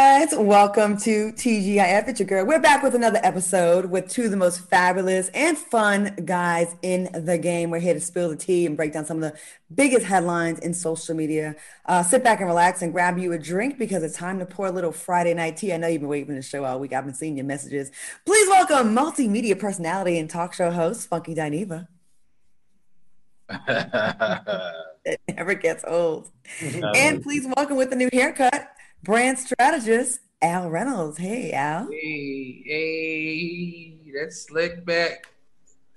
Guys, welcome to TGIF. It's your girl. We're back with another episode with two of the most fabulous and fun guys in the game. We're here to spill the tea and break down some of the biggest headlines in social media. Uh, sit back and relax and grab you a drink because it's time to pour a little Friday night tea. I know you've been waiting for the show all week. I've been seeing your messages. Please welcome multimedia personality and talk show host Funky Dineva. it never gets old. and please welcome with a new haircut brand strategist Al Reynolds. Hey, Al. Hey, hey, that's slick back.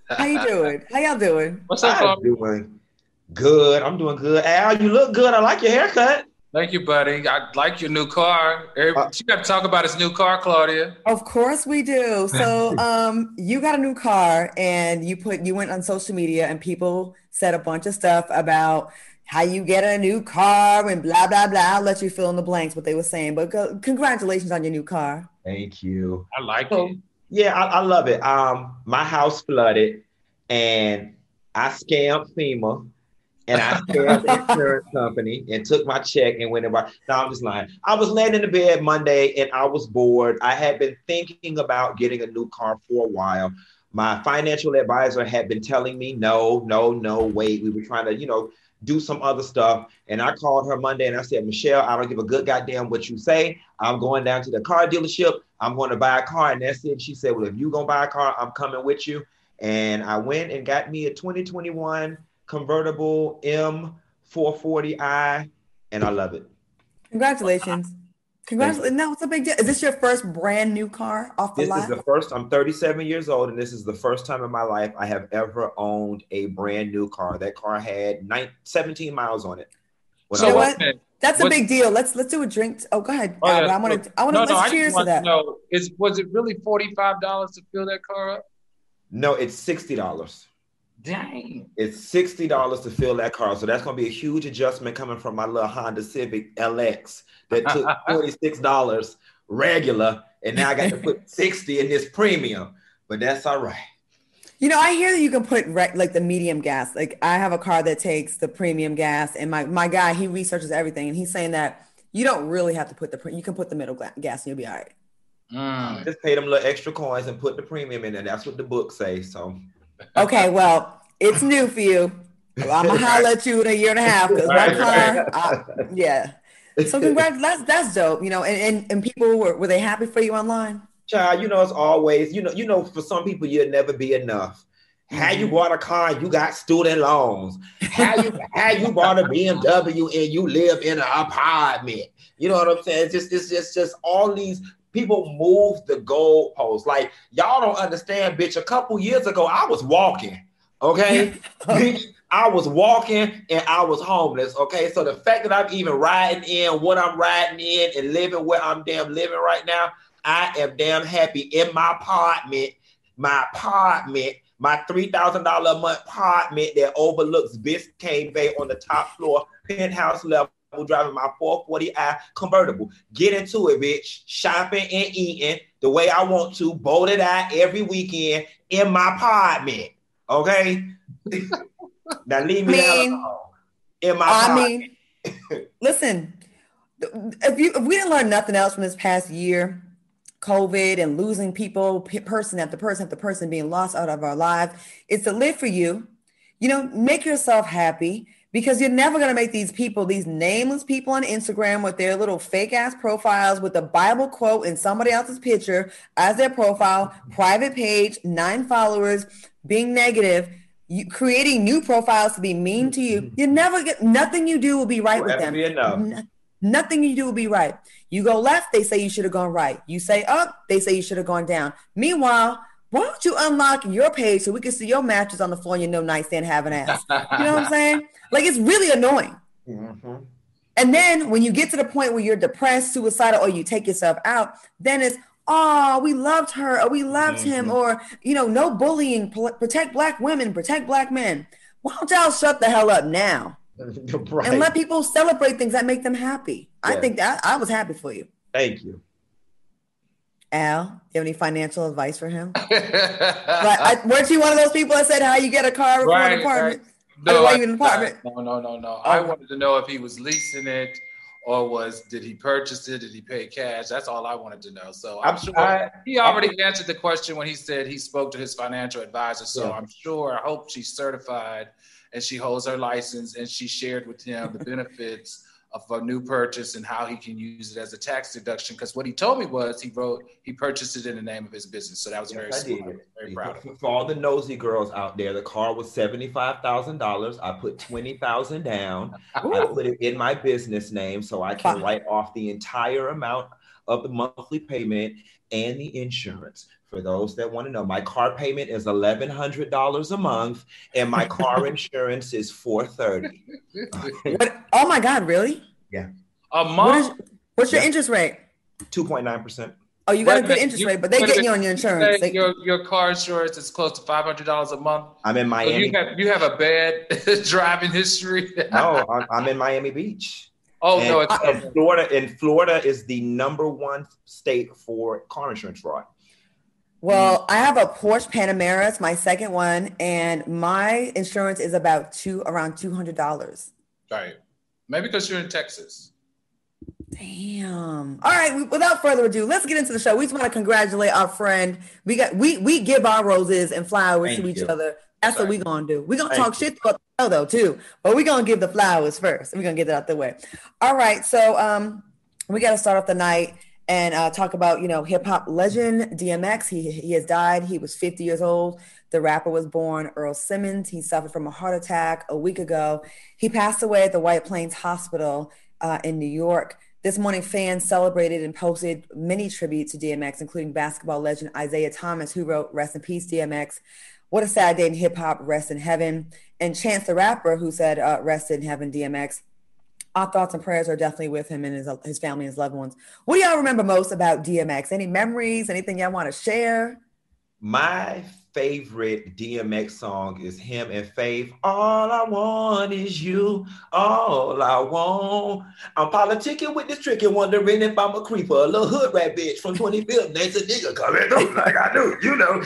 How you doing? How y'all doing? What's up, I'm doing good. I'm doing good. Al, you look good. I like your haircut. Thank you, buddy. I like your new car. Uh, you got to talk about his new car, Claudia. Of course we do. So, um, you got a new car, and you put you went on social media, and people said a bunch of stuff about how you get a new car and blah blah blah. I'll let you fill in the blanks what they were saying. But go, congratulations on your new car. Thank you. I like so, it. Yeah, I, I, love it. Um, my house flooded, and I scammed FEMA, and I scammed the insurance company, and took my check and went and bought. No, I'm just lying. I was laying in the bed Monday, and I was bored. I had been thinking about getting a new car for a while. My financial advisor had been telling me, no, no, no, wait. We were trying to, you know do some other stuff. And I called her Monday and I said, Michelle, I don't give a good goddamn what you say. I'm going down to the car dealership. I'm going to buy a car. And that's it. She said, Well, if you're going to buy a car, I'm coming with you. And I went and got me a 2021 convertible M440i, and I love it. Congratulations. Congratulations. No, it's a big deal. Is this your first brand new car off the this lot? This is the first. I'm 37 years old, and this is the first time in my life I have ever owned a brand new car. That car had nine, 17 miles on it. So what? That's a big deal. Let's let's do a drink. Oh, go ahead. Oh, yeah. I want to. I want to. No, let's no, cheers to that. No, is was it really forty five dollars to fill that car up? No, it's sixty dollars. Dang. It's sixty dollars to fill that car. So that's going to be a huge adjustment coming from my little Honda Civic LX that took $46 regular, and now I got to put 60 in this premium. But that's all right. You know, I hear that you can put re- like the medium gas. Like I have a car that takes the premium gas, and my my guy he researches everything, and he's saying that you don't really have to put the pre- you can put the middle gas, and you'll be all right. Mm. Just pay them little extra coins and put the premium in there. That's what the book says. So, okay, well, it's new for you. Well, I'm gonna holler at you in a year and a half because my car, I, yeah, so congrats, that's that's dope. You know, and and, and people were were they happy for you online? Child, you know it's always you know you know for some people you'll never be enough. How you mm-hmm. bought a car, you got student loans. How you how you bought a BMW and you live in an apartment. You know what I'm saying? It's just it's just just all these people move the goalposts. Like y'all don't understand, bitch. A couple years ago, I was walking. Okay. I was walking and I was homeless. Okay. So the fact that I'm even riding in what I'm riding in and living where I'm damn living right now, I am damn happy in my apartment, my apartment, my $3,000 a month apartment that overlooks Biscayne Bay on the top floor, penthouse level, driving my 440i convertible. Get into it, bitch. Shopping and eating the way I want to, bolted out every weekend in my apartment. Okay. now leave me I mean, alone. Eh, in my I mean, listen, if you if we didn't learn nothing else from this past year, COVID and losing people, person after person after person being lost out of our lives, it's to live for you. You know, make yourself happy because you're never going to make these people, these nameless people on Instagram with their little fake ass profiles with a Bible quote and somebody else's picture as their profile, private page, nine followers, being negative you creating new profiles to be mean to you. You never get nothing you do will be right with them. No, nothing you do will be right. You go left, they say you should have gone right. You say up, they say you should have gone down. Meanwhile, why don't you unlock your page so we can see your mattress on the floor and your no nightstand having ass? You know what I'm saying? Like it's really annoying. Mm-hmm. And then when you get to the point where you're depressed, suicidal, or you take yourself out, then it's oh, we loved her, or we loved mm-hmm. him, or you know, no bullying, protect black women, protect black men. Why don't y'all shut the hell up now? right. And let people celebrate things that make them happy. Yeah. I think that I was happy for you. Thank you. Al, do you have any financial advice for him? like, I, weren't you one of those people that said how you get a car before right, an apartment? Right. No, I, an apartment? no, no, no, no. Oh. I wanted to know if he was leasing it or was did he purchase it? Did he pay cash? That's all I wanted to know. So I'm, sure I, he already I, answered the question when he said he spoke to his financial advisor. So yeah. I'm sure I hope she's certified and she holds her license and she shared with him the benefits of a new purchase and how he can use it as a tax deduction. Because what he told me was he wrote he purchased it in the name of his business. So that was yes, very smart. Very proud. For, for all the nosy girls out there, the car was seventy five thousand dollars. I put twenty thousand down. I put it in my business name so I can write off the entire amount of the monthly payment and the insurance. For those that want to know, my car payment is eleven hundred dollars a month, and my car insurance is four thirty. oh my God! Really? Yeah. A month. What is, what's your yeah. interest rate? Two point nine percent. Oh, you got a good interest you, rate, but they get you on your insurance. They, your your car insurance is close to five hundred dollars a month. I'm in Miami. So you have you have a bad driving history. no, I'm, I'm, in Miami Beach. Oh and, no, it's uh, and Florida. And Florida is the number one state for car insurance fraud. Well, I have a Porsche Panamera. It's my second one, and my insurance is about two around two hundred dollars. Right. Maybe because you're in Texas. Damn. All right. Without further ado, let's get into the show. We just want to congratulate our friend. We got we we give our roses and flowers Thank to each you. other. That's what we're gonna do. We're gonna Thank talk you. shit about the show though too, but we're gonna give the flowers first. We're gonna get that out the way. All right. So um, we got to start off the night and uh, talk about you know hip hop legend DMX. He he has died. He was 50 years old. The rapper was born Earl Simmons. He suffered from a heart attack a week ago. He passed away at the White Plains Hospital uh, in New York. This morning, fans celebrated and posted many tributes to DMX, including basketball legend Isaiah Thomas, who wrote "Rest in Peace, DMX." What a sad day in hip hop. Rest in heaven. And Chance the rapper, who said uh, "Rest in heaven, DMX." Our thoughts and prayers are definitely with him and his, his family his loved ones. What do y'all remember most about DMX? Any memories? Anything y'all want to share? My favorite DMX song is him and Faith. All I want is you. All I want. I'm politicking with this trick and wondering if I'm a creeper, a little hood rat bitch from 25th. Next a nigga coming through like I do. You know,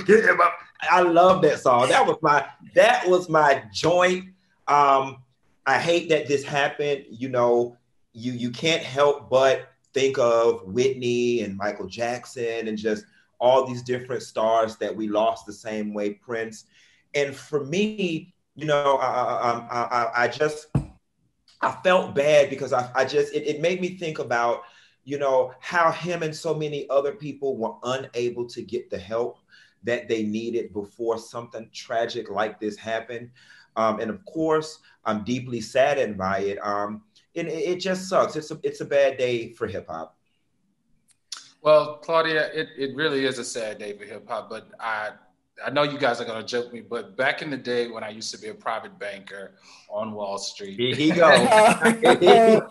I love that song. That was my that was my joint. Um, I hate that this happened. You know, you you can't help but think of Whitney and Michael Jackson and just all these different stars that we lost the same way, Prince. And for me, you know, I, I, I, I just I felt bad because I, I just it, it made me think about you know how him and so many other people were unable to get the help that they needed before something tragic like this happened. Um, and of course, I'm deeply saddened by it. Um, it, it just sucks. It's a it's a bad day for hip hop. Well, Claudia, it, it really is a sad day for hip hop, but I I know you guys are gonna joke me, but back in the day when I used to be a private banker on Wall Street. Here he go. let,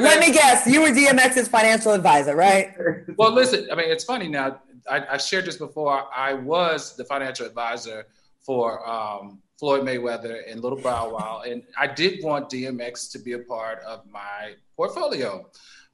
let me guess, you were DMX's financial advisor, right? Well, listen, I mean, it's funny now. I, I shared this before. I was the financial advisor for um, Floyd Mayweather and Little Bow Wow, and I did want DMX to be a part of my portfolio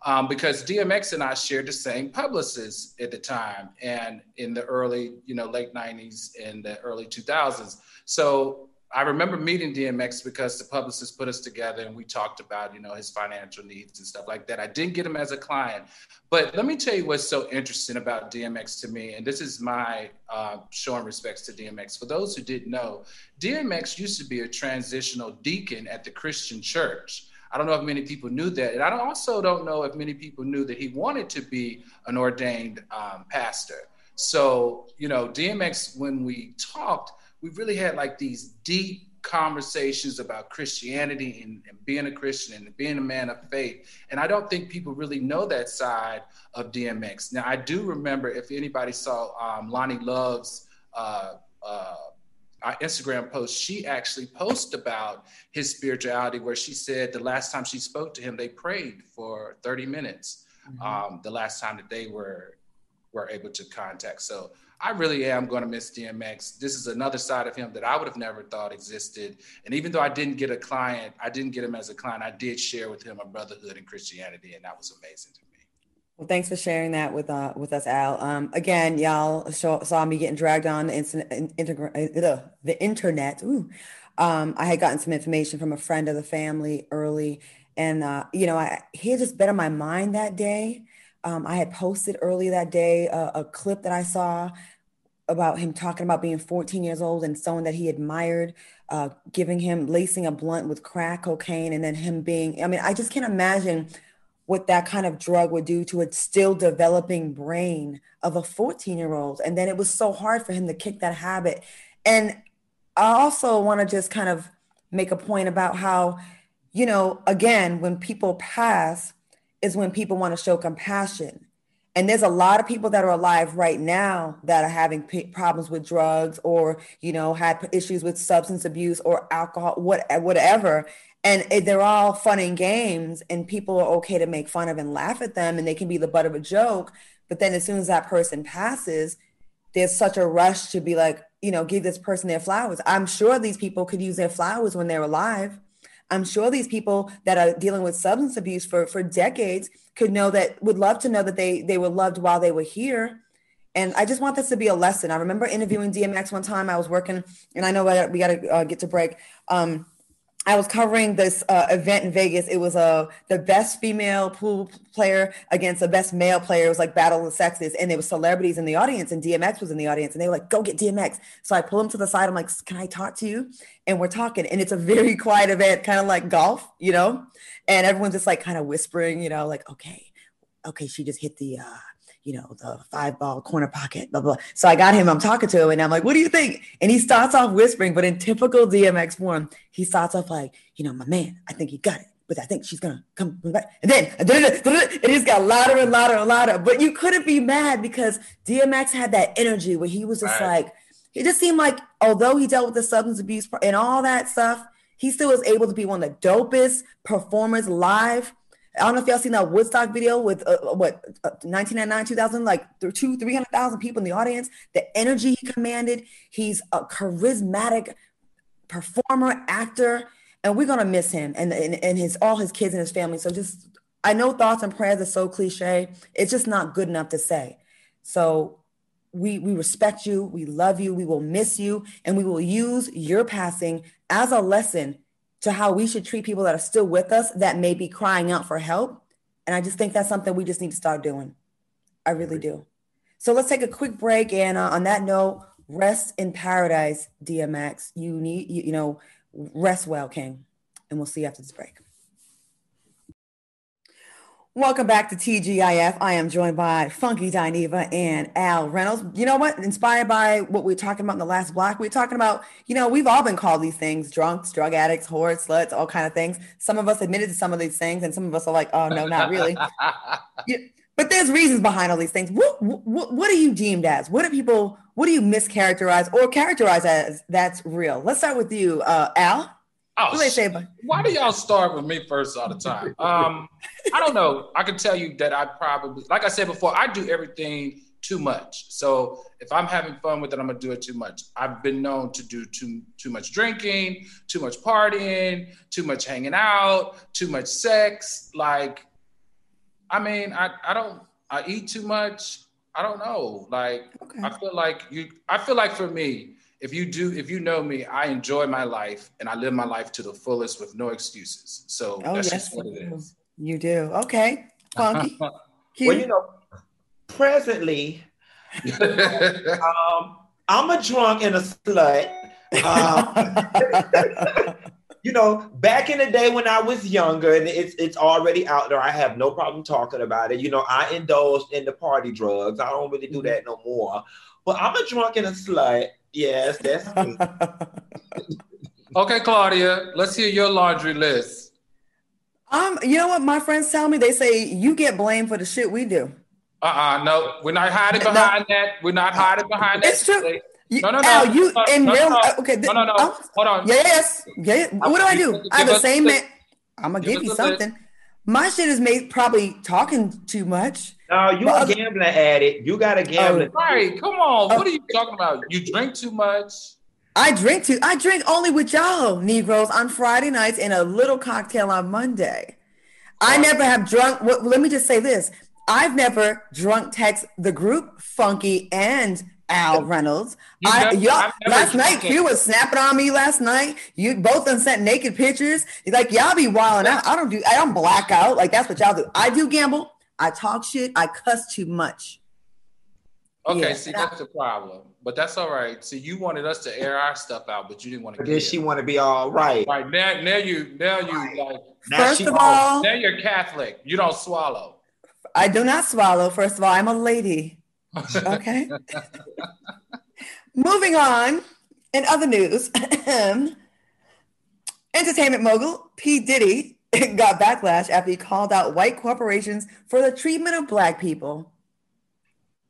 um, because DMX and I shared the same publicist at the time, and in the early, you know, late '90s and the early 2000s. So I remember meeting DMX because the publicist put us together and we talked about, you know, his financial needs and stuff like that. I didn't get him as a client, but let me tell you what's so interesting about DMX to me, and this is my uh, showing respects to DMX. For those who didn't know, DMX used to be a transitional deacon at the Christian church. I don't know if many people knew that, and I also don't know if many people knew that he wanted to be an ordained um, pastor. So, you know, DMX, when we talked we really had like these deep conversations about Christianity and, and, being a Christian and being a man of faith. And I don't think people really know that side of DMX. Now, I do remember if anybody saw um, Loni Love's uh, uh, uh, Instagram post, she actually posted about his spirituality, where she said the last time she spoke to him, they prayed for 30 minutes. Mm-hmm. Um, the last time that they were were able to contact. So I really am going to miss DMX. This is another side of him that I would have never thought existed. And even though I didn't get a client, I didn't get him as a client. I did share with him a brotherhood in Christianity, and that was amazing to me. Well, thanks for sharing that with uh with us, Al. Um, again, y'all saw, saw me getting dragged on the, uh, the internet. Ooh. Um, I had gotten some information from a friend of the family early, and uh, you know, I he had just been on my mind that day. Um, I had posted early that day a, a clip that I saw about him talking about being 14 years old and someone that he admired, uh, giving him lacing a blunt with crack cocaine, and then him being. I mean, I just can't imagine what that kind of drug would do to a still developing brain of a 14 year old. And then it was so hard for him to kick that habit. And I also want to just kind of make a point about how, you know, again, when people pass is when people want to show compassion. And there's a lot of people that are alive right now that are having p- problems with drugs or, you know, had issues with substance abuse or alcohol, what, whatever. And they're all fun and games and people are okay to make fun of and laugh at them and they can be the butt of a joke. But then as soon as that person passes there's such a rush to be like you know give this person their flowers. I'm sure these people could use their flowers when they're alive i'm sure these people that are dealing with substance abuse for for decades could know that would love to know that they they were loved while they were here and I just want this to be a lesson. I remember interviewing DMX one time. I was working, and I know we got to uh, get to break. Um, I was covering this uh, event in Vegas. It was uh, the best female pool player against the best male player. It was like battle of sexes, and there was celebrities in the audience, and DMX was in the audience, and they were like, "Go get DMX." So I pull him to the side. I'm like, "Can I talk to you?" And we're talking, and it's a very quiet event, kind of like golf, you know. And everyone's just like kind of whispering, you know, like, "Okay, okay, she just hit the." Uh, you know, the five ball corner pocket, blah, blah. So I got him, I'm talking to him, and I'm like, what do you think? And he starts off whispering, but in typical DMX form, he starts off like, you know, my man, I think he got it, but I think she's gonna come back. And then it just got louder and louder and louder. But you couldn't be mad because DMX had that energy where he was just right. like, he just seemed like, although he dealt with the substance abuse and all that stuff, he still was able to be one of the dopest performers live I don't know if y'all seen that Woodstock video with uh, uh what uh, 1999, 2000, like two, 300,000 people in the audience. The energy he commanded. He's a charismatic performer, actor, and we're gonna miss him and, and and his all his kids and his family. So just I know thoughts and prayers are so cliche. It's just not good enough to say. So we we respect you, we love you, we will miss you, and we will use your passing as a lesson to how we should treat people that are still with us that may be crying out for help. And I just think that's something we just need to start doing. I really do. So let's take a quick break. And uh, on that note, rest in paradise, DMX. You need, you, you know, rest well, King. And we'll see you after this break. Welcome back to TGIF. I am joined by Funky Dineva and Al Reynolds. You know what? Inspired by what we are talking about in the last block, we are talking about, you know, we've all been called these things drunks, drug addicts, whores, sluts, all kind of things. Some of us admitted to some of these things, and some of us are like, oh, no, not really. yeah, but there's reasons behind all these things. What, what, what are you deemed as? What do people, what do you mischaracterize or characterize as that's real? Let's start with you, uh, Al. Oh, what say about- why do y'all start with me first all the time? Um, I don't know. I can tell you that I probably, like I said before, I do everything too much. So if I'm having fun with it, I'm gonna do it too much. I've been known to do too too much drinking, too much partying, too much hanging out, too much sex. Like, I mean, I I don't I eat too much. I don't know. Like, okay. I feel like you. I feel like for me, if you do, if you know me, I enjoy my life and I live my life to the fullest with no excuses. So oh, that's yes, just what it is. You do. Okay. Funky. well, you know, presently, um, I'm a drunk and a slut. Um, you know, back in the day when I was younger, and it's it's already out there. I have no problem talking about it. You know, I indulged in the party drugs. I don't really do that no more. But I'm a drunk and a slut, Yes, that's okay, Claudia. Let's hear your laundry list. Um, you know what my friends tell me? They say you get blamed for the shit we do. Uh-uh, no, we're not hiding behind no. that. We're not hiding behind that. It's true. You, No, no, no. Al, you No, in no, real? no. uh, Okay. th- No, no, no. I'm- Hold on. Yes. Yeah. What do I do? Give I have the same man. I'm gonna give give you the list. something. My shit is made probably talking too much. No, you But a other- gambling addict. You got a oh. gambling. Right. Come on. Oh. What are you talking about? You drink too much. I drink too. I drink only with y'all Negroes on Friday nights and a little cocktail on Monday. I never have drunk. Well, let me just say this: I've never drunk text the group Funky and Al Reynolds. You I never- y'all last night drunk it. Q was snapping on me last night. You both done sent naked pictures. Like, y'all be wilding out. I don't do. I don't black out. Like that's what y'all do. I do gamble. I talk shit. I cuss too much. Okay, Yeah. see, that's the problem. But that's all right. See, you wanted us to air our stuff out, but you didn't want to But get she want to be all right. Right now, now you, now you like, Now First she of off. all, now you're Catholic. You don't swallow. I do not swallow. First of all, I'm a lady. Okay. Moving on. In other news, entertainment mogul P. Diddy got backlash after he called out white corporations for the treatment of black people.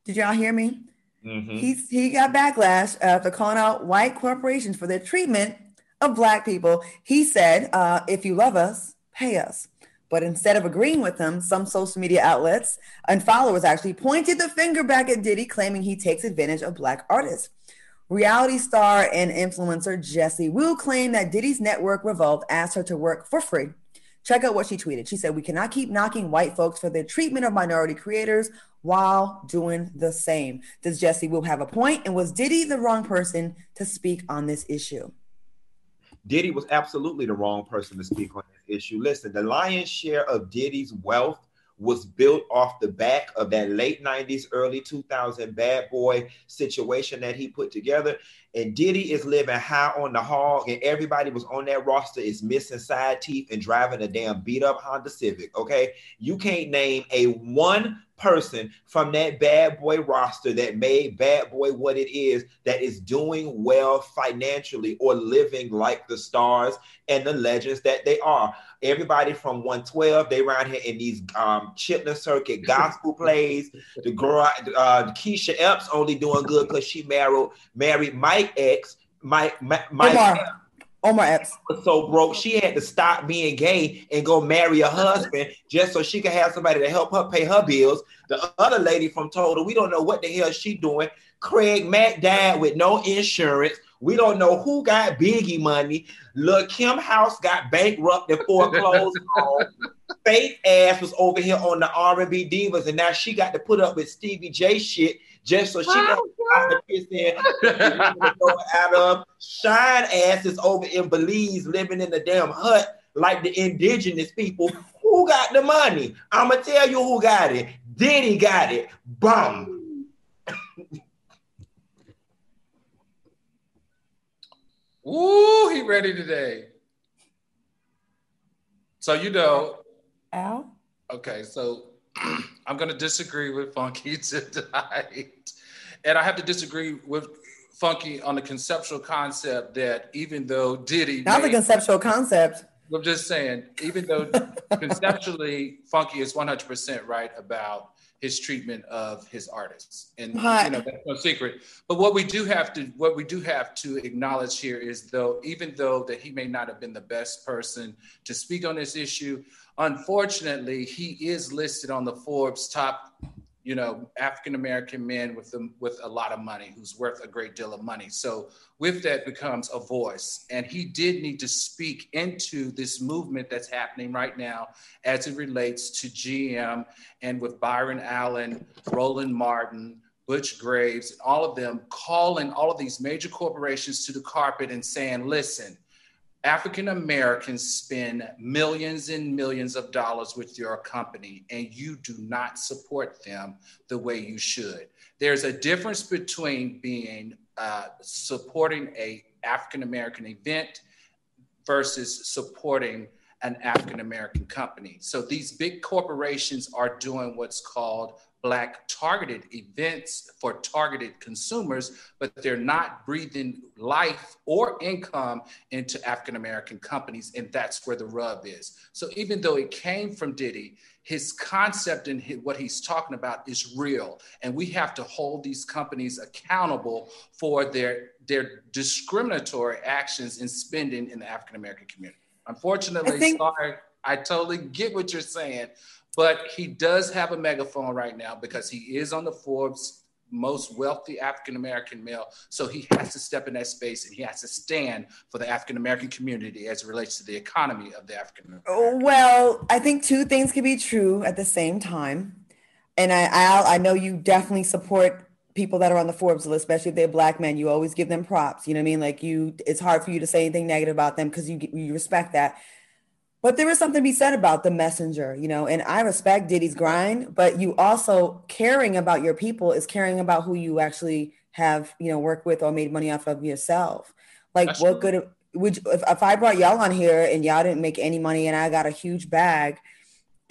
Did y'all hear me? Mhm. He, he got backlash after calling out white corporations for their treatment of black people. He said, uh, if you love us, pay us. But instead of agreeing with him, some social media outlets and followers actually pointed the finger back at Diddy, claiming he takes advantage of black artists. Reality star and influencer Jessie Woo claimed that Diddy's network Revolt asked her to work for free. Check out what she tweeted. She said, We cannot keep knocking white folks for their treatment of minority creators while doing the same. Does Jessie Woo have a point? And was Diddy the wrong person to speak on this issue? Diddy was absolutely the wrong person to speak on this issue. Listen, the lion's share of Diddy's wealth was built off the back of that late 90s, early 2000 bad boy situation that he put together. And Diddy is living high on the hog, and everybody was on that roster is missing side teeth and driving a damn beat up Honda Civic. Okay. You can't name a one person from that bad boy roster that made bad boy what it is that is doing well financially or living like the stars and the legends that they are. Everybody from 112, they around here in these um Chitlin Circuit gospel plays. The girl, uh, Keisha Epps, only doing good because she married married Mike X. Mike, Mike, Mike Omar. Omar Epps. was so broke she had to stop being gay and go marry a husband just so she could have somebody to help her pay her bills. The other lady from Total, we don't know what the hell she doing. Craig Mack died with no insurance. We don't know who got Biggie money. Look, Kim House got bankrupt and foreclosed on. Faith ass was over here on the R&B divas, and now she got to put up with Stevie J shit just so she can have to piss in out of. Shyne ass is over in Belize living in the damn hut like the indigenous people. Who got the money? I'ma tell you who got it. Diddy got it. Bum. Ooh, he ready today. So you know, Al? okay, so I'm gonna disagree with Funky tonight. And I have to disagree with Funky on the conceptual concept that even though Diddy a made- conceptual concept. I'm just saying, even though conceptually Funky is 100% right about his treatment of his artists, and Right. you know that's no secret. But what we do have to, what we do have to acknowledge here is, though, even though that he may not have been the best person to speak on this issue, unfortunately, he is listed on the Forbes top you know, African American men with them with a lot of money, who's worth a great deal of money. So with that becomes a voice, and he did need to speak into this movement that's happening right now as it relates to GM and with Byron Allen, Roland Martin. Butch Graves, and all of them calling all of these major corporations to the carpet and saying, listen, African Americans spend millions and millions of dollars with your company, and you do not support them the way you should. There's a difference between being uh, supporting a African American event versus supporting an African American company. So these big corporations are doing what's called Black targeted events for targeted consumers, but they're not breathing life or income into African American companies. And that's where the rub is. So even though it came from Diddy, his concept and his, what he's talking about is real. And we have to hold these companies accountable for their, their discriminatory actions in spending in the African American community. Unfortunately, I think- sorry, I totally get what you're saying, but he does have a megaphone right now because he is on the Forbes most wealthy African American male. So he has to step in that space and he has to stand for the African American community as it relates to the economy of the African American. Oh, well, I think two things can be true at the same time. And I, I, know you definitely support people that are on the Forbes list, especially if they're black men. You always give them props. You know what I mean? Like you, it's hard for you to say anything negative about them because you you respect that. But there is something to be said about the messenger, you know, and I respect Diddy's grind, but you also caring about your people is caring about who you actually have, you know, worked with or made money off of yourself. Like That's what true. good would if, if I brought y'all on here and y'all didn't make any money and I got a huge bag,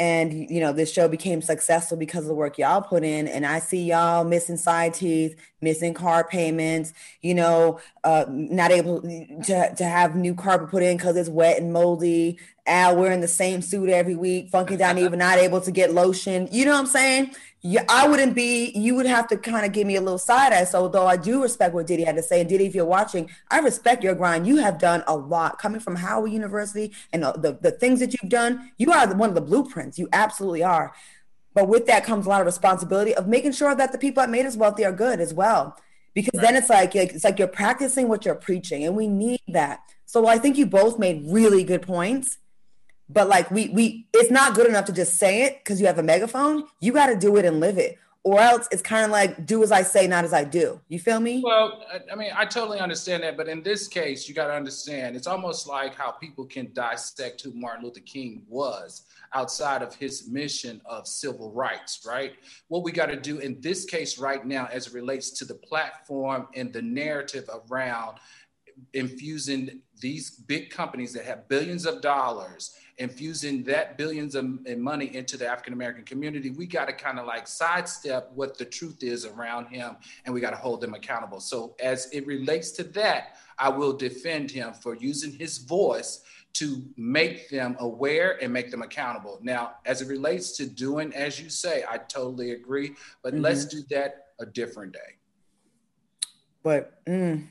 and you know this show became successful because of the work y'all put in. And i see y'all missing side teeth missing car payments you know uh, not able to, to have new carpet put in because it's wet and moldy. Al wearing the same suit every week funky down even not able to get lotion. You know what i'm saying yeah, I wouldn't be, you would have to kind of give me a little side eye. So, though I do respect what Diddy had to say, and Diddy, if you're watching, I respect your grind. You have done a lot coming from Howard University and the, the, the things that you've done. You are one of the blueprints. You absolutely are. But with that comes a lot of responsibility of making sure that the people that made us wealthy are good as well. Because right. then it's like, it's like you're practicing what you're preaching, and we need that. So, I think you both made really good points but like we we it's not good enough to just say it because you have a megaphone. You got to do it and live it. Or else it's kind of like do as i say not as i do. You feel me? Well i mean i totally understand that. But in this case you got to understand it's almost like how people can dissect who martin luther king was outside of his mission of civil rights right? What we got to do in this case right now as it relates to the platform and the narrative around infusing these big companies that have billions of dollars infusing that billions of in money into the African American community, we got to kind of like sidestep what the truth is around him and we got to hold them accountable. So, as it relates to that, I will defend him for using his voice to make them aware and make them accountable. Now, as it relates to doing as you say, I totally agree, but mm-hmm. let's do that a different day. But, mm,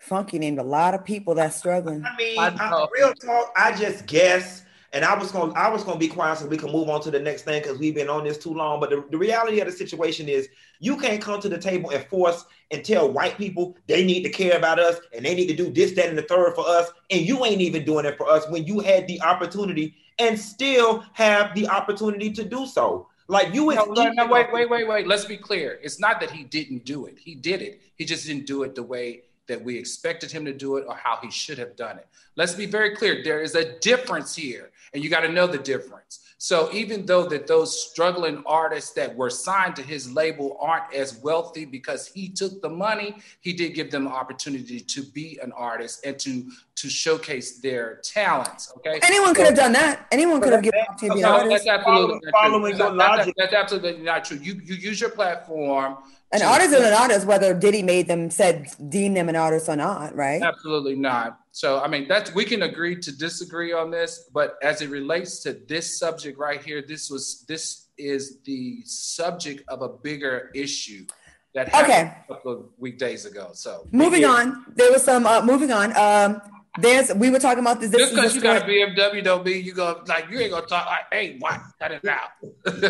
Funky named a lot of people that's struggling. I mean, I, real talk, I just guess and I was gonna I was gonna be quiet so we can move on to the next thing because we've been on this too long. But the, the reality of the situation is you can't come to the table and force and tell white people they need to care about us and they need to do this, that, and the third for us, and you ain't even doing it for us when you had the opportunity and still have the opportunity to do so. Like you no, no, no, wait, wait, wait, wait. Let's be clear. It's not that he didn't do it. He did it. He just didn't do it the way that we expected him to do it or how he should have done it. Let's be very clear. There is a difference here, and you got to know the difference. So even though that those struggling artists that were signed to his label aren't as wealthy because he took the money, he did give them the opportunity to be an artist and to to showcase their talents. Okay. Anyone could have done that. Anyone could have given up to be no, That's absolutely following your logic. That's, that's absolutely not true. You you use your platform an artist is an artist, whether Diddy made them said deem them an artist or not, right? Absolutely not. So I mean that's we can agree to disagree on this, but as it relates to this subject right here, this was this is the subject of a bigger issue that happened okay. a couple of weekdays ago. So moving on, there was some uh, moving on. Um, there's we were talking about this. Just because you got a BMW don't mean you go like you ain't gonna talk like, hey, what? Cut it out.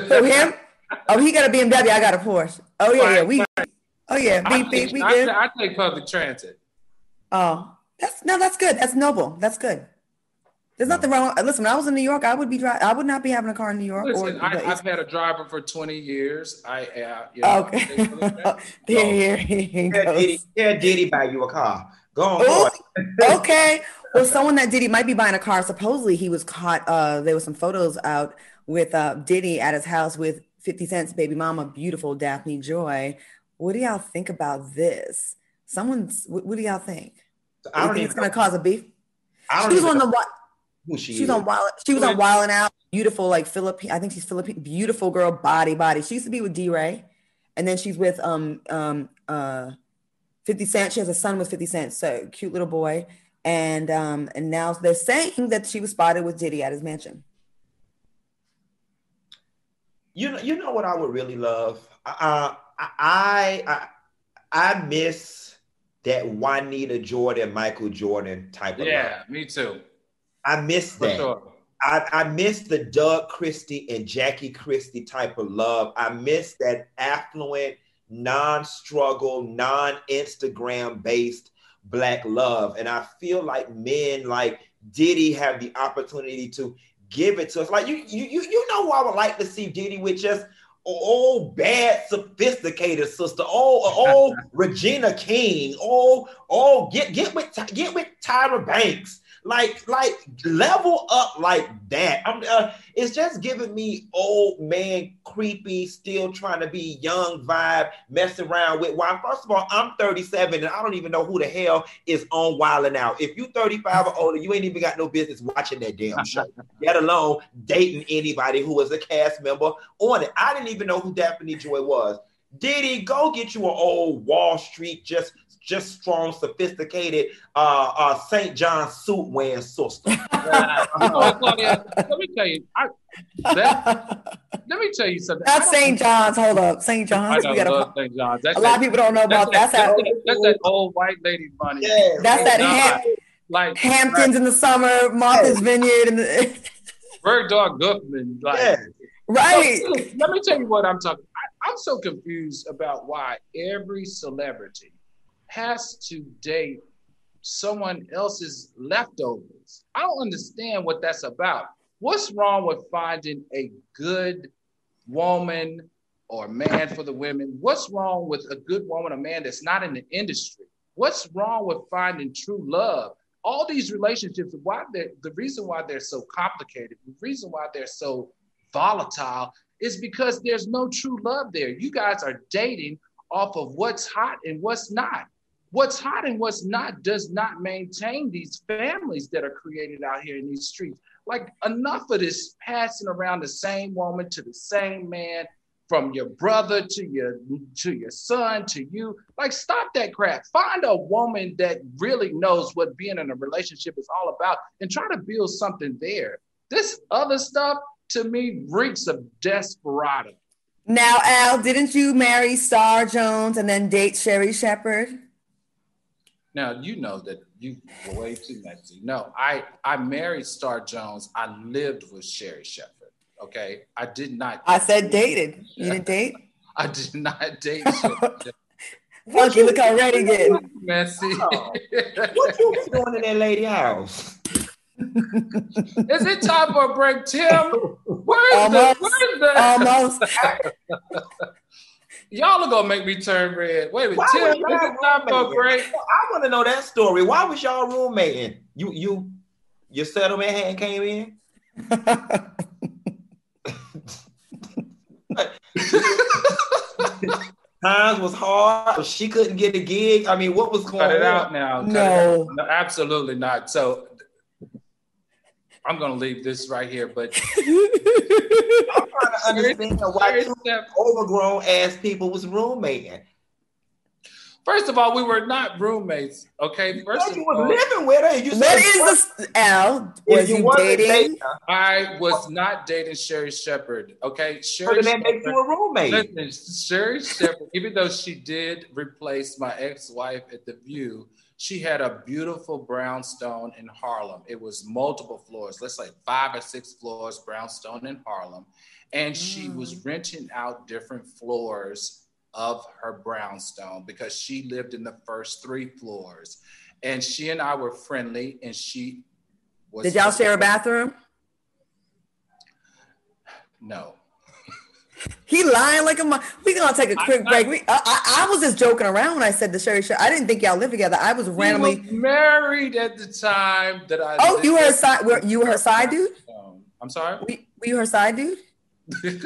For him, Oh, he got a BMW. I got a Porsche. Oh yeah, yeah. We. Oh yeah, beep beep. We good. I, I take public transit. Oh, that's no, that's good. That's noble. That's good. There's nothing wrong. Listen, when I was in New York, I would be driving. I would not be having a car in New York. Listen, or, I, have had a driver for 20 years. I, uh, you know, okay. there, here he goes. Diddy, yeah, Diddy buy you a car. Go on. okay. Well, someone that Diddy might be buying a car. Supposedly, he was caught. Uh, there were some photos out with uh, Diddy at his house with 50 Cent's baby mama, beautiful Daphne Joy. What do y'all think about this? Someone's, what, what do y'all think? I don't think it's going to cause a beef. I don't she was on the what? She She's is. on Wild. She was on Wild and Out. Beautiful, like Philippine. I think she's Philippine. Beautiful girl, body, body. She used to be with D. Ray, and then she's with um um uh, Fifty Cent. She has a son with Fifty Cent. So cute little boy. And um and now they're saying that she was spotted with Diddy at his mansion. You know, you know what I would really love. Uh, I, I, I miss that Juanita Jordan, Michael Jordan type of love. Yeah, love. me too. I miss For that. sure. I, I miss the Doug Christie and Jackie Christie type of love. I miss that affluent, non-struggle, non-Instagram based black love. And I feel like men like Diddy have the opportunity to give it to us. Like you, you, you, you know who I would like to see Diddy with just old bad sophisticated sister oh oh regina king oh oh get get with get with tyra banks like like level up like that i'm uh, it's just giving me old man creepy still trying to be young vibe messing around with why first of all i'm 37 and i don't even know who the hell is on wilding out if you 35 or older you ain't even got no business watching that damn show let alone dating anybody who was a cast member on it. I didn't even know who Daphne Joy was. Diddy, go get you an old Wall Street, just just strong, sophisticated uh uh St. John suit wearing sister. You know Claudia? Let me tell you. I, that, let me tell you something. I Not St. John's. Hold up, St. John's. know, We gotta. love St. John's. That's a lot of people don't know about that's, that's, that, that's, that old white lady money. Yeah. that's that Nah, Ham- like Hamptons in the summer, Martha's Vineyard, and the, Bergdorf Goodman. Like, Yeah. right. So, let me tell you what I'm talking. I, I'm so confused about why every celebrity has to date someone else's leftovers. I don't understand what that's about. What's wrong with finding a good woman or man for the women? What's wrong with a good woman a man that's not in the industry? What's wrong with finding true love? All these relationships, why the reason why they're so complicated, the reason why they're so volatile is because there's no true love there. You guys are dating off of what's hot and what's not. What's hot and what's not does not maintain these families that are created out here in these streets. Like enough of this passing around the same woman to the same man, from your brother to your to your son to you. Like stop that crap. Find a woman that really knows what being in a relationship is all about and try to build something there. This other stuff to me reeks of desperado. Now, Al, didn't you marry Star Jones and then date Sherri Shepherd? Now you know that you were way too messy. No, I I married Star Jones. I lived with Sherri Shepherd. Okay, I did not. I said dated. You didn't date? I did not date Sherri Shepherd. Funky, look how ready getting. messy. Oh. What you been doing in that lady house? Is it time for a break, Tim? Where's Almost. the? Where's the? Almost. Y'all are gonna make me turn red. Wait a minute, Why Tim. would Is you it have time for a roommates? I want to know that story. Why was y'all roommating? You you your settlement hand came in? Times was hard. She couldn't get a gig. I mean, what was going Cut it on? out now. Cut it No. out. no, absolutely not. So I'm gonna leave this right here. But I'm trying to understand why Sherri two overgrown ass people was roommating. First of all, we were not roommates. Okay. First First of you were living with her. and You what said is this, Al? Was you wasn't dating? her, I was not dating Sherri Shepherd. Okay. so Sherri then that makes you a roommate. Listen, Sherri Shepherd, even though she did replace my ex-wife at the View, she had a beautiful brownstone in Harlem. It was multiple floors, let's say five or six floors, brownstone in Harlem. And she mm. was renting out different floors of her brownstone because she lived in the first three floors. And she and I were friendly, and she was. Did y'all share a bathroom? No. He lying like a mo- We gonna take a quick break. We, I, I, I was just joking around when I said the Sherri Shepherd. I didn't think y'all lived together. I was We randomly. were married at the time that I. Oh, you were her side. Were you were her side dude? Um, I'm sorry. Were you, were you her side dude?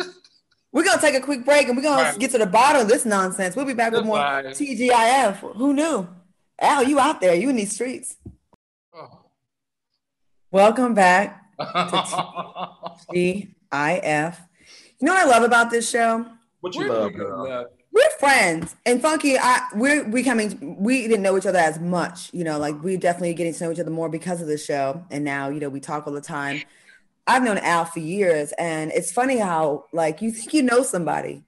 We're gonna take a quick break and we're gonna Right. get to the bottom of this nonsense. We'll be back with more TGIF. Who knew? Al, you out there? You in these streets? Oh. Welcome back to TGIF. You know what I love about this show? What you love, girl? We're friends, and Funky. I we're becoming. We didn't know each other as much, you know. Like we're definitely getting to know each other more because of the show, and now you know we talk all the time. I've known Al for years, and it's funny how like you think you know somebody,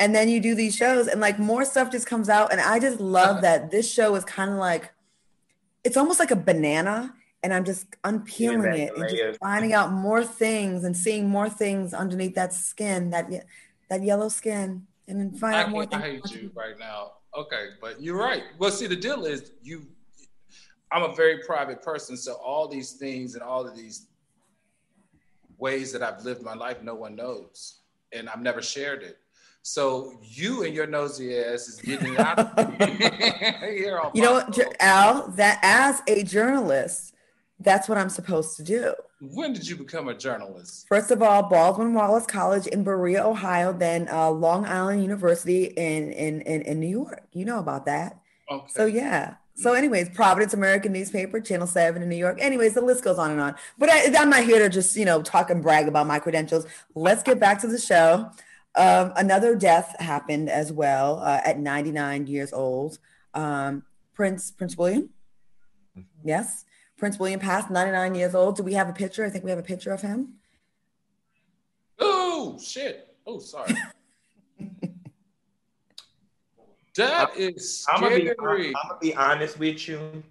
and then you do these shows, and like more stuff just comes out, and I just love that this show is kind of like, it's almost like a banana, and I'm just unpeeling it and just finding out more things and seeing more things underneath that skin, that that yellow skin and then find out more. I hate you right now. Okay, but you're right. Well, see, the deal is you. I'm a very private person, so all these things and all of these ways that I've lived my life, no one knows, and I've never shared it. So you and your nosy ass is getting it out. you know, what, Al? That as a journalist, that's what I'm supposed to do. When did you become a journalist? First of all, Baldwin Wallace College in Berea, Ohio, then uh, Long Island University in, in, in, in New York. You know about that. Okay. So, yeah. So, anyways, Providence American Newspaper, Channel 7 in New York. Anyways, the list goes on and on. But I, am not here to just, you know, talk and brag about my credentials. Let's get back to the show. Um, another death happened as well uh, at 99 years old. Um, Prince Prince William. Mm-hmm. Yes. Prince William passed, 99 years old. Do we have a picture? I think we have a picture of him. Oh, shit. Oh, sorry. that is I'm gonna, be, I'm gonna be honest with you.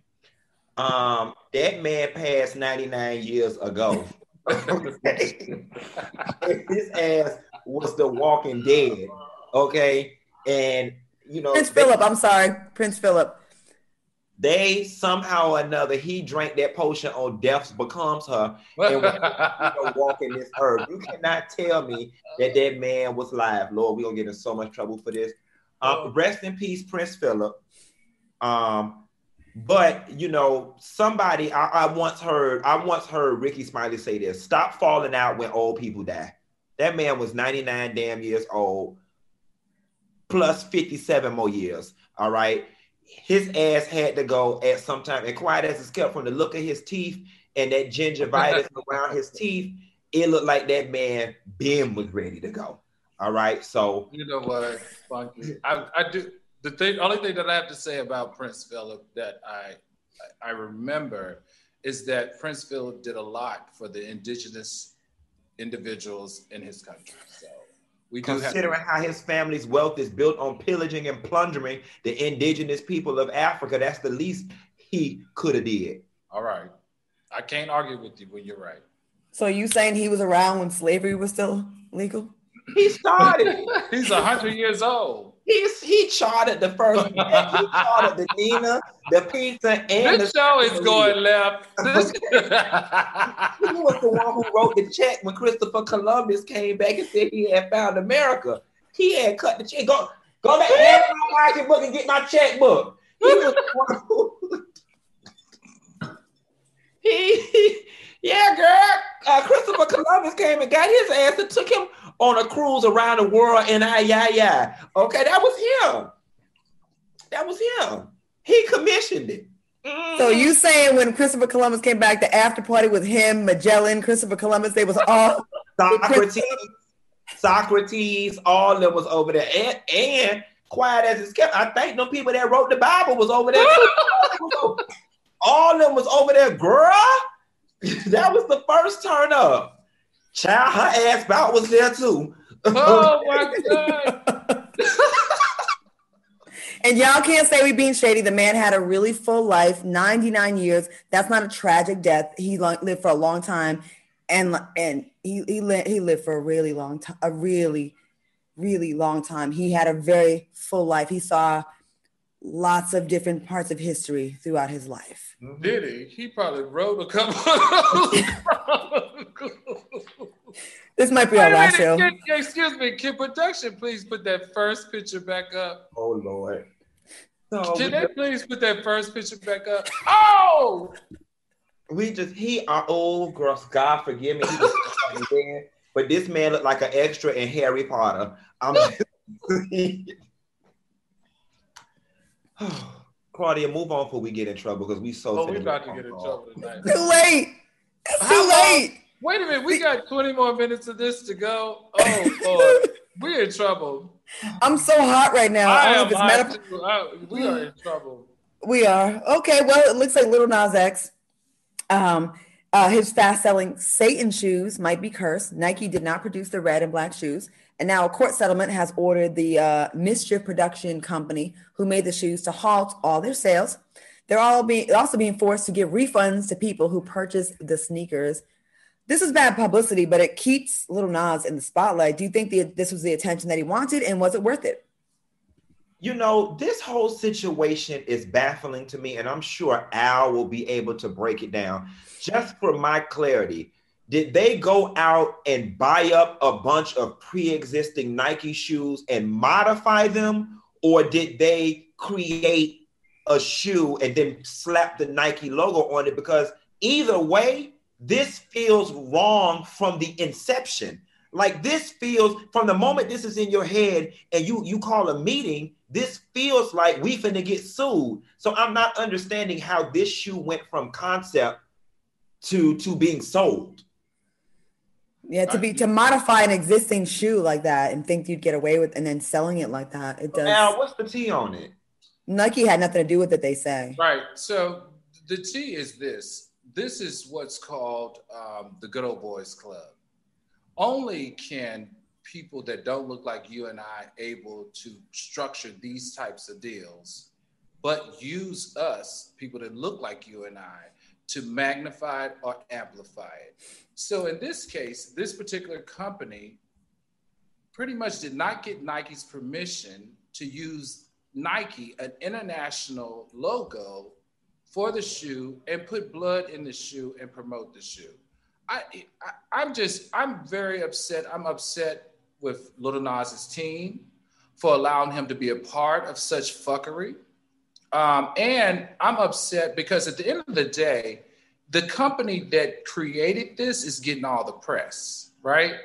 Um, that man passed 99 years ago. His ass was the walking dead. Okay. And you know Prince Philip, I'm sorry, Prince Philip they somehow or another he drank that potion on death becomes her and was walking this earth. You cannot tell me that that man was live. Lord, we're gonna get in so much trouble for this. Um, rest in peace, Prince Philip. Um, but you know, somebody I, I once heard I once heard Rickey Smiley say this: "Stop falling out when old people die." That man was 99 damn years old, plus 57 more years. All right his ass had to go at some time. And quiet as it's kept from the look of his teeth and that gingivitis around his teeth, it looked like that man Ben was ready to go. All right. So you know what, Funky. I, I do the thing only thing that I have to say about Prince Philip that I I remember is that Prince Philip did a lot for the indigenous individuals in his country. So we considering how his family's wealth is built on pillaging and plundering the indigenous people of Africa, that's the least he could have did. All right, I can't argue with you when you're right. So you saying he was around when slavery was still legal? He started. He's a hundred years old. He's he charted the first. he charted the Nina, the pizza, and this the show is going left. he was the one who wrote the check when Christopher Columbus came back and said he had found America. He had cut the check. Go go back to my pocketbook and get my checkbook. He was the one who. he, yeah, girl. Uh, Christopher Columbus came and got his ass and took him on a cruise around the world and I yeah yeah. Okay, that was him. That was him. He commissioned it. So you saying when Christopher Columbus came back, the after party with him, Magellan, Christopher Columbus, they was all Socrates, Socrates, all of them was over there, and, and quiet as it's kept. I think the people that wrote the Bible was over there. all of them was over there, girl. that was the first turn up. Child, her ass bout was there too. Oh my god. and y'all can't say we being shady. The man had a really full life, 99 years. That's not a tragic death. He lived for a long time, and and he he lived, he lived for a really long time, a really really long time. He had a very full life. He saw lots of different parts of history throughout his life. Mm-hmm. Did he? He probably wrote a couple. this might be our last show. excuse me, can production please put that first picture back up? Oh Lord. No, can they just, please put that first picture back up? Oh, we just he our old girl. God forgive me. but this man looked like an extra in Harry Potter. I'm. Claudia, move on before we get in trouble because we so. Oh, we about to get in trouble tonight. Too late. It's too late. Wait a minute, we got 20 more minutes of this to go. Oh Lord, we're in trouble. I'm so hot right now. I, I don't know am if it's hot meta- too. I- we are in trouble. We are. Okay, well, it looks like Lil Nas X. Um, uh, his fast selling Satan shoes might be cursed. Nike did not produce the red and black shoes. And now a court settlement has ordered the uh, Mischief Production Company, who made the shoes, to halt all their sales. They're all being also being forced to give refunds to people who purchased the sneakers. This is bad publicity, but it keeps Lil Nas in the spotlight. Do you think the, this was the attention that he wanted, and was it worth it? You know, this whole situation is baffling to me, and I'm sure Al will be able to break it down. Just for my clarity, did they go out and buy up a bunch of pre existing Nike shoes and modify them, or did they create a shoe and then slap the Nike logo on it? Because either way, this feels wrong from the inception. Like this feels from the moment this is in your head and you you call a meeting, this feels like we finna get sued. So I'm not understanding how this shoe went from concept to to being sold. Yeah, to be to modify an existing shoe like that and think you'd get away with and then selling it like that, it does. Al, what's the T on it? Nike had nothing to do with it, they say. Right. So the T is this. This is what's called um, the good old boys club. Only can people that don't look like you and I able to structure these types of deals, but use us, people that look like you and I, to magnify it or amplify it. So in this case, this particular company pretty much did not get Nike's permission to use Nike, an international logo, for the shoe and put blood in the shoe and promote the shoe. I, I I'm just I'm very upset. I'm upset with Lil Nas's team for allowing him to be a part of such fuckery. Um, and I'm upset because at the end of the day, the company that created this is getting all the press, right?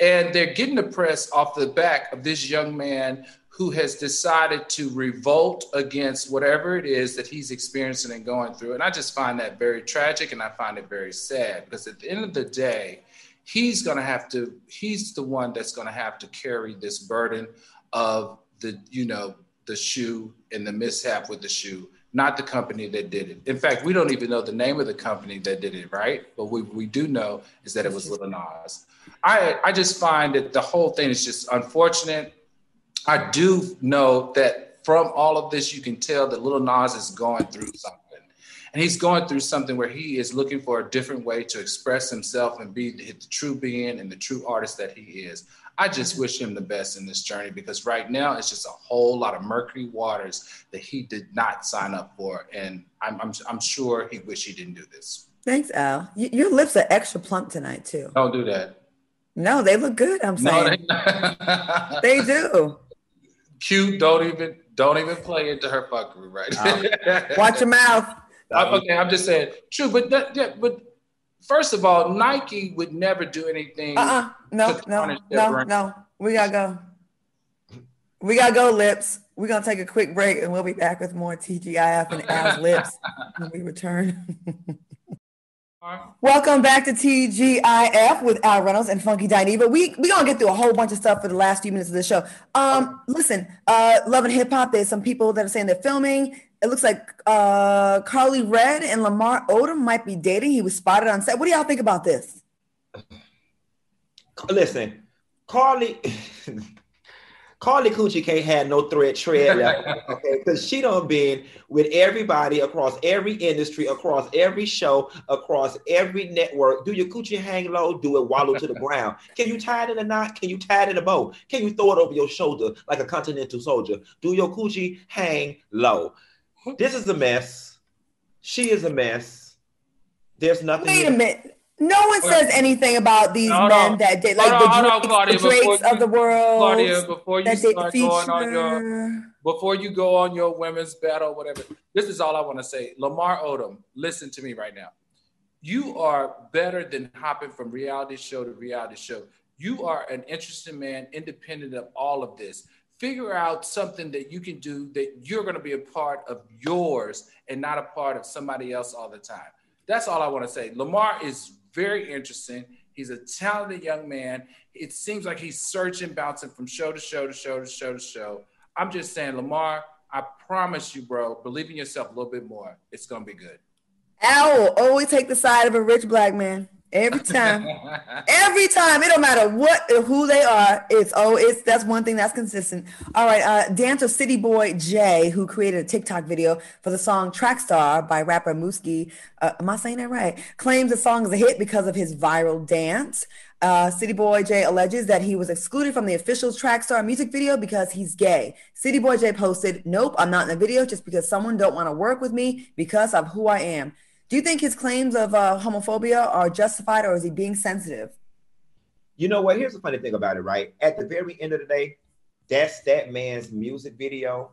And they're getting the press off the back of this young man who has decided to revolt against whatever it is that he's experiencing and going through. And I just find that very tragic and I find it very sad because at the end of the day, he's going to have to, he's the one that's going to have to carry this burden of the, you know, the shoe and the mishap with the shoe, not the company that did it. In fact, we don't even know the name of the company that did it, right? But we, we do know is that it was Lil Nas. I, I just find that the whole thing is just unfortunate. I do know that from all of this, you can tell that Lil Nas is going through something. And he's going through something where he is looking for a different way to express himself and be the, true being and the true artist that he is. I just wish him the best in this journey because right now it's just a whole lot of murky waters that he did not sign up for. And I'm, I'm, I'm sure he wish he didn't do this. Thanks, Al. Y- your lips are extra plump tonight too. Don't do that. No, they look good. I'm No, saying they, they do. Cute. Don't even don't even play into her fuckery right now. Watch your mouth. I'm- okay, I'm just saying true, but that, yeah, but first of all, Nike would never do anything. Uh-uh. No, no, no, no. We gotta go. We gotta go, lips. We're gonna take a quick break and we'll be back with more TGIF and Al's lips when we return. Welcome back to TGIF with Al Reynolds and Funky Dineva. We we gonna get through a whole bunch of stuff for the last few minutes of the show. Um, listen, uh, Love and Hip Hop. There's some people that are saying they're filming. It looks like uh, Karlie Redd and Lamar Odom might be dating. He was spotted on set. What do y'all think about this? Listen, Karlie, Karlie Coochie can't have no thread tread left, okay? Because she done been with everybody across every industry, across every show, across every network. Do your coochie hang low? Do it wallow to the ground. Can you tie it in a knot? Can you tie it in a bow? Can you throw it over your shoulder like a continental soldier? Do your coochie hang low? This is a mess. She is a mess. There's nothing. Wait a minute. No one says anything about these Hold men on. that did like on, hold on, the Claudia, Drakes, the before Drakes of the world. Claudia, before you start going on your before you go on your women's battle, whatever, this is all I want to say. Lamar Odom, listen to me right now. You are better than hopping from reality show to reality show. You are an interesting man, independent of all of this. Figure out something that you can do that you're going to be a part of yours and not a part of somebody else all the time. That's all I want to say. Lamar is very interesting. He's a talented young man. It seems like he's searching, bouncing from show to show to show to show to show. I'm just saying, Lamar, I promise you, bro, believe in yourself a little bit more. It's gonna be good. Al always oh, take the side of a rich black man. Every time, every time, it don't matter what who they are. It's oh, it's that's one thing that's consistent. All right, uh, dancer City Boy J, who created a TikTok video for the song "Track Star" by rapper Mooski. Uh, am I saying that right? Claims the song is a hit because of his viral dance. Uh, City Boy J alleges that he was excluded from the official Track Star music video because he's gay. City Boy J posted, "Nope, I'm not in the video just because someone don't want to work with me because of who I am." Do you think his claims of uh, homophobia are justified or is he being sensitive? You know what? Here's the funny thing about it, right? At the very end of the day, that's that man's music video,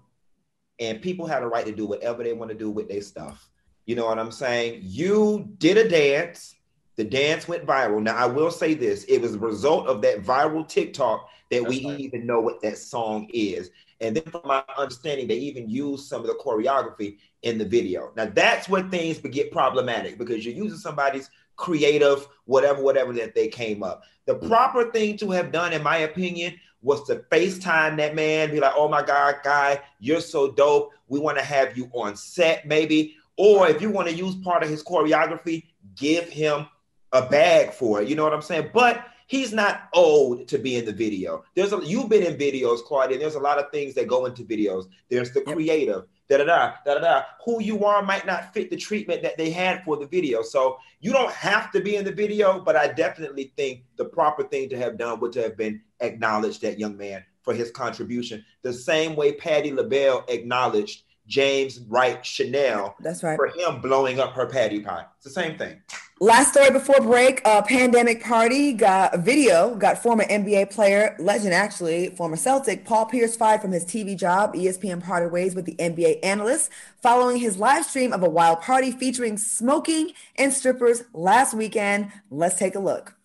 and people have a right to do whatever they want to do with their stuff. You know what I'm saying? You did a dance, the dance went viral. Now, I will say this it was a result of that viral TikTok that we right. even know what that song is. And then, from my understanding, they even used some of the choreography in the video. Now, that's where things get problematic because you're using somebody's creative, whatever, whatever that they came up. The mm. proper thing to have done, in my opinion, was to FaceTime that man, be like, oh my God, guy, you're so dope. We want to have you on set, maybe. Or if you want to use part of his choreography, give him a bag for it. You know what I'm saying? But he's not old to be in the video. There's a you've been in videos, Claudia. There's a lot of things that go into videos. There's the creative, da da da da da. Who you are might not fit the treatment that they had for the video. So you don't have to be in the video, but I definitely think the proper thing to have done would to have been acknowledged that young man for his contribution. The same way Patti LaBelle acknowledged James Wright Chanel. That's right. For him blowing up her patty pie. It's the same thing. Last story before break, a pandemic party got a video, got former NBA player, legend actually, former Celtic, Paul Pierce fired from his TV job. ESPN parted ways with the NBA analyst following his live stream of a wild party featuring smoking and strippers last weekend. Let's take a look.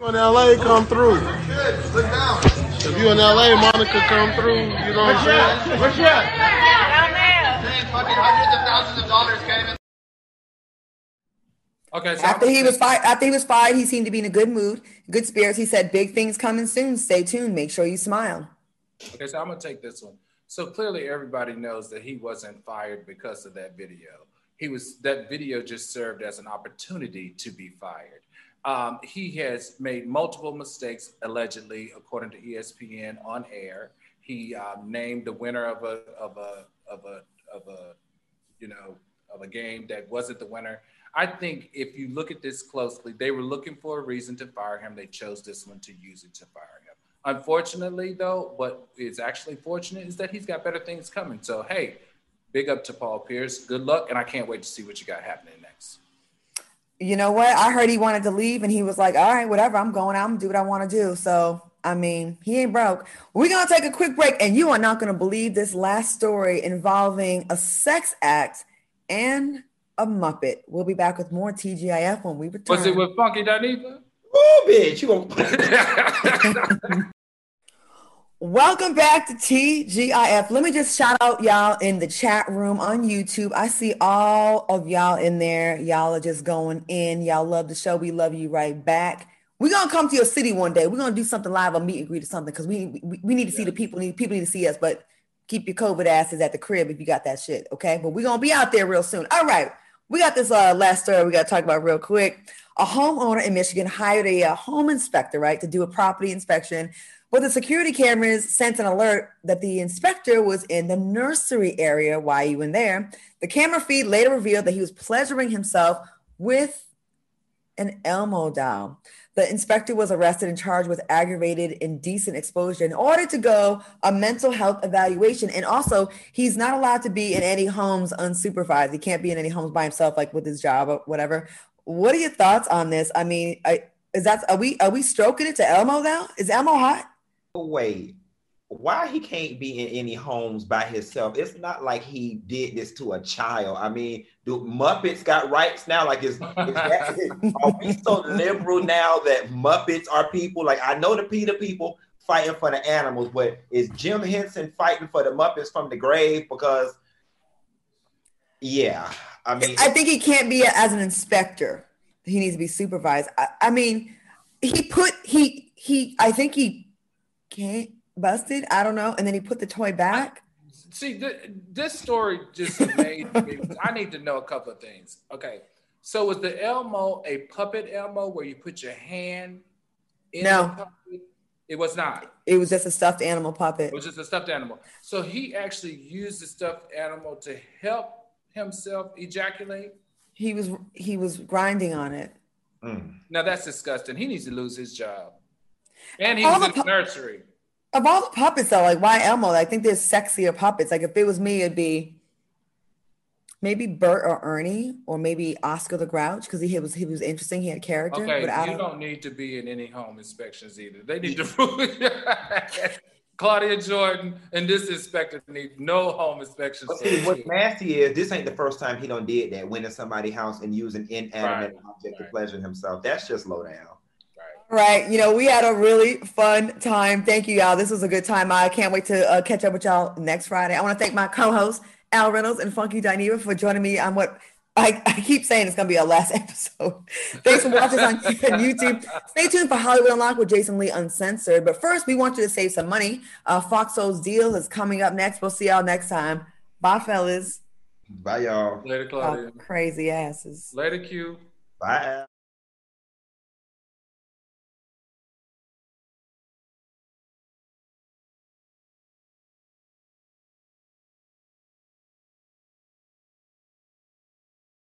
In LA, come through. If you in LA, Monica, come through. You know what I'm saying? What's she at? Down there. Saying fucking hundreds of thousands of dollars came in. Okay. So after he was fired, after he was fired, he seemed to be in a good mood, good spirits. He said, "Big things coming soon. Stay tuned. Make sure you smile." Okay, so I'm gonna take this one. So clearly, everybody knows that he wasn't fired because of that video. He was that video just served as an opportunity to be fired. Um, he has made multiple mistakes, allegedly, according to ESPN on air. He um, named the winner of a of a of a of a you know of a game that wasn't the winner. I think if you look at this closely, they were looking for a reason to fire him. They chose this one to use it to fire him. Unfortunately, though, what is actually fortunate is that he's got better things coming. So, hey, big up to Paul Pierce. Good luck, and I can't wait to see what you got happening next. You know what? I heard he wanted to leave, and he was like, "All right, whatever. I'm going. I'm gonna do what I want to do." So, I mean, he ain't broke. We're gonna take a quick break, and you are not gonna believe this last story involving a sex act and a Muppet. We'll be back with more TGIF when we return. Was it with Funky Dineva? Oh, bitch, you gonna... Welcome back to TGIF. Let me just shout out y'all in the chat room on YouTube. I see all of y'all in there. Y'all are just going in. Y'all love the show. We love you right back. We're gonna come to your city one day. We're gonna do something live, a meet and greet or something, because we, we, we need to see the people. Need people need to see us, but keep your COVID asses at the crib if you got that shit. Okay, but we're gonna be out there real soon. All right. We got this uh, last story we got to talk about real quick. A homeowner in Michigan hired a, a uh, home inspector, right, to do a property inspection. But the security cameras sent an alert that the inspector was in the nursery area while he went there. The camera feed later revealed that he was pleasuring himself with an Elmo doll. The inspector was arrested and charged with aggravated indecent exposure in order to go a mental health evaluation. And also, he's not allowed to be in any homes unsupervised. He can't be in any homes by himself, like with his job or whatever. What are your thoughts on this? I mean, I, is that are we are we stroking it to Elmo now? Is Elmo hot? Oh, wait, why he can't be in any homes by himself? It's not like he did this to a child. I mean, do Muppets got rights now? Like, is, is that, are we so liberal now that Muppets are people? Like, I know the PETA people fighting for the animals, but is Jim Henson fighting for the Muppets from the grave? Because Yeah, I mean, I think he can't be as an inspector. He needs to be supervised. I, I mean, he put he he. I think he can't busted. I don't know, and then he put the toy back. See, th- this story just made me. I need to know a couple of things. Okay, so was the Elmo a puppet Elmo where you put your hand in No. the puppet? It was not. It was just a stuffed animal puppet. It was just a stuffed animal. So he actually used the stuffed animal to help himself ejaculate. He was he was grinding on it. mm. Now that's disgusting. He needs to lose his job. And he All was in the pu- nursery. Of all the puppets though, like why Elmo? I think there's sexier puppets. Like if it was me, it'd be maybe Bert or Ernie or maybe Oscar the Grouch because he was he was interesting. He had character. Okay, but I you don't, don't need to be in any home inspections either. They need to Claudia Jordan and this inspector need no home inspections. But for see, what's nasty is this ain't the first time he done did that. Went in somebody's house and used an inanimate object to pleasure himself. That's just low down. Right. You know, we had a really fun time. Thank you, y'all. This was a good time. I can't wait to uh, catch up with y'all next Friday. I want to thank my co-hosts, Al Reynolds and Funky Dineva, for joining me on what I, I keep saying it's going to be our last episode. Thanks for watching us on YouTube. Stay tuned for Hollywood Unlocked with Jason Lee Uncensored. But first, we want you to save some money. Uh, Foxo's deal is coming up next. We'll see y'all next time. Bye, fellas. Bye, y'all. Later, Y'all Claudia. crazy asses. Later, Q. Bye.